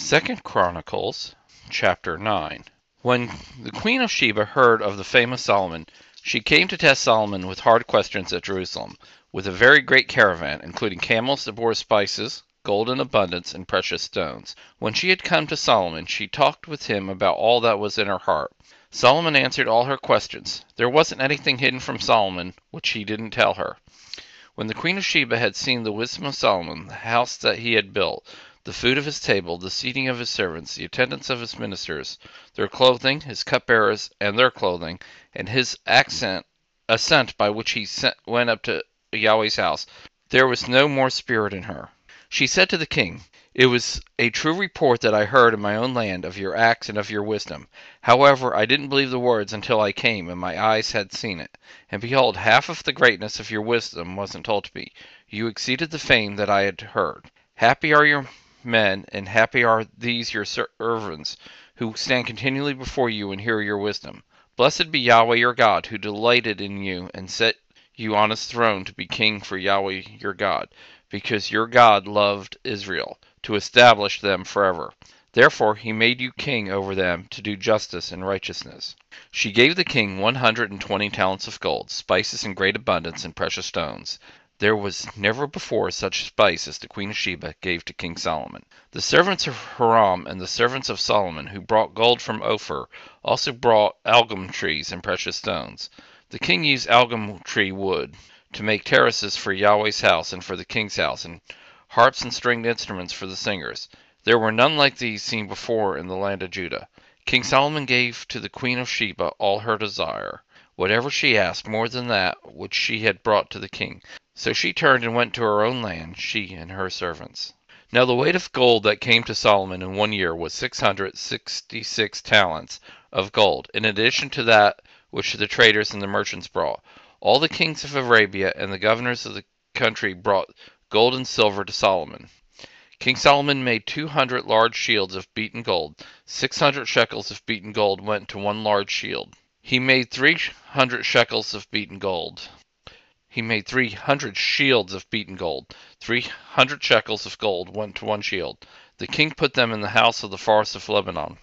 Second Chronicles chapter 9. When the queen of Sheba heard of the fame of Solomon, she came to test Solomon with hard questions at Jerusalem, with a very great caravan, including camels that bore spices, gold in abundance, and precious stones. When she had come to Solomon, she talked with him about all that was in her heart. Solomon answered all her questions. There wasn't anything hidden from Solomon which he didn't tell her. When the queen of Sheba had seen the wisdom of Solomon, the house that he had built, the food of his table, the seating of his servants, the attendance of his ministers, their clothing, his cupbearers and their clothing, and his accent, ascent by which he sent, went up to Yahweh's house, there was no more spirit in her. She said to the king, It was a true report that I heard in my own land of your acts and of your wisdom. However, I didn't believe the words until I came and my eyes had seen it. And behold, half of the greatness of your wisdom wasn't told to me. You exceeded the fame that I had heard. Happy are your men, and happy are these your servants, who stand continually before you and hear your wisdom. Blessed be Yahweh your God, who delighted in you and set you on his throne to be king for Yahweh your God, because your God loved Israel, to establish them forever. Therefore he made you king over them to do justice and righteousness. She gave the king one hundred and twenty talents of gold, spices in great abundance, and precious stones. There was never before such spice as the queen of Sheba gave to King Solomon. The servants of Hiram and the servants of Solomon, who brought gold from Ophir, also brought algum trees and precious stones. The king used algum tree wood to make terraces for Yahweh's house and for the king's house, and harps and stringed instruments for the singers. There were none like these seen before in the land of Judah. King Solomon gave to the queen of Sheba all her desire, whatever she asked, more than that which she had brought to the king. So she turned and went to her own land, she and her servants. Now the weight of gold that came to Solomon in one year was six hundred sixty six talents of gold, in addition to that which the traders and the merchants brought. All the kings of Arabia and the governors of the country brought gold and silver to Solomon. King Solomon made two hundred large shields of beaten gold. Six hundred shekels of beaten gold went to one large shield. He made three hundred shekels of beaten gold. He made three hundred shields of beaten gold. Three hundred shekels of gold went to one shield. The king put them in the house of the forest of Lebanon.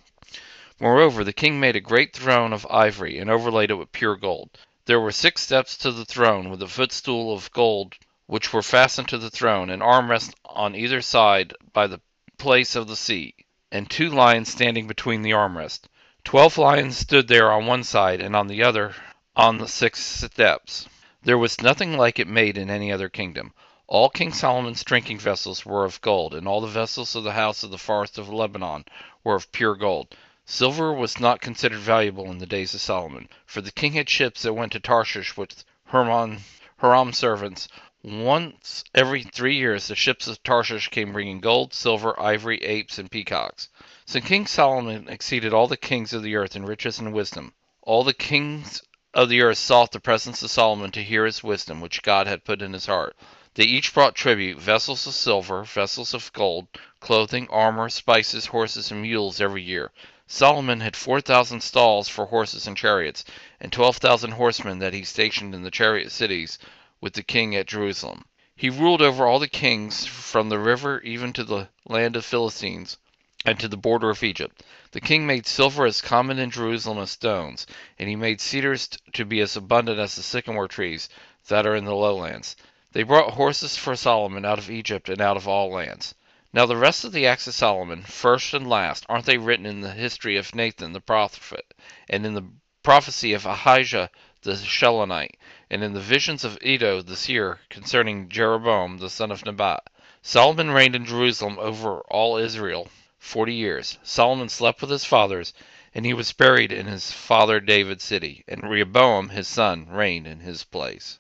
Moreover, the king made a great throne of ivory and overlaid it with pure gold. There were six steps to the throne, with a footstool of gold which were fastened to the throne, and armrests on either side by the place of the seat, and two lions standing between the armrests. Twelve lions stood there on one side, and on the other on the six steps. There was nothing like it made in any other kingdom. All King Solomon's drinking vessels were of gold, and all the vessels of the house of the forest of Lebanon were of pure gold. Silver was not considered valuable in the days of Solomon, for the king had ships that went to Tarshish with Hiram, Hiram's servants. Once every three years the ships of Tarshish came bringing gold, silver, ivory, apes, and peacocks. So King Solomon exceeded all the kings of the earth in riches and wisdom. All the kings of the earth sought the presence of Solomon to hear his wisdom, which God had put in his heart. They each brought tribute vessels of silver, vessels of gold, clothing, armor, spices, horses, and mules every year. Solomon had four thousand stalls for horses and chariots, and twelve thousand horsemen that he stationed in the chariot cities with the king at Jerusalem. He ruled over all the kings from the river even to the land of Philistines and to the border of Egypt. The king made silver as common in Jerusalem as stones, and he made cedars to be as abundant as the sycamore trees that are in the lowlands. They brought horses for Solomon out of Egypt and out of all lands. Now the rest of the acts of Solomon, first and last, aren't they written in the history of Nathan the prophet, and in the prophecy of Ahijah the Shilonite, and in the visions of Iddo the seer concerning Jeroboam the son of Nebat? Solomon reigned in Jerusalem over all Israel forty years. Solomon slept with his fathers, and he was buried in his father David's city, and Rehoboam his son reigned in his place.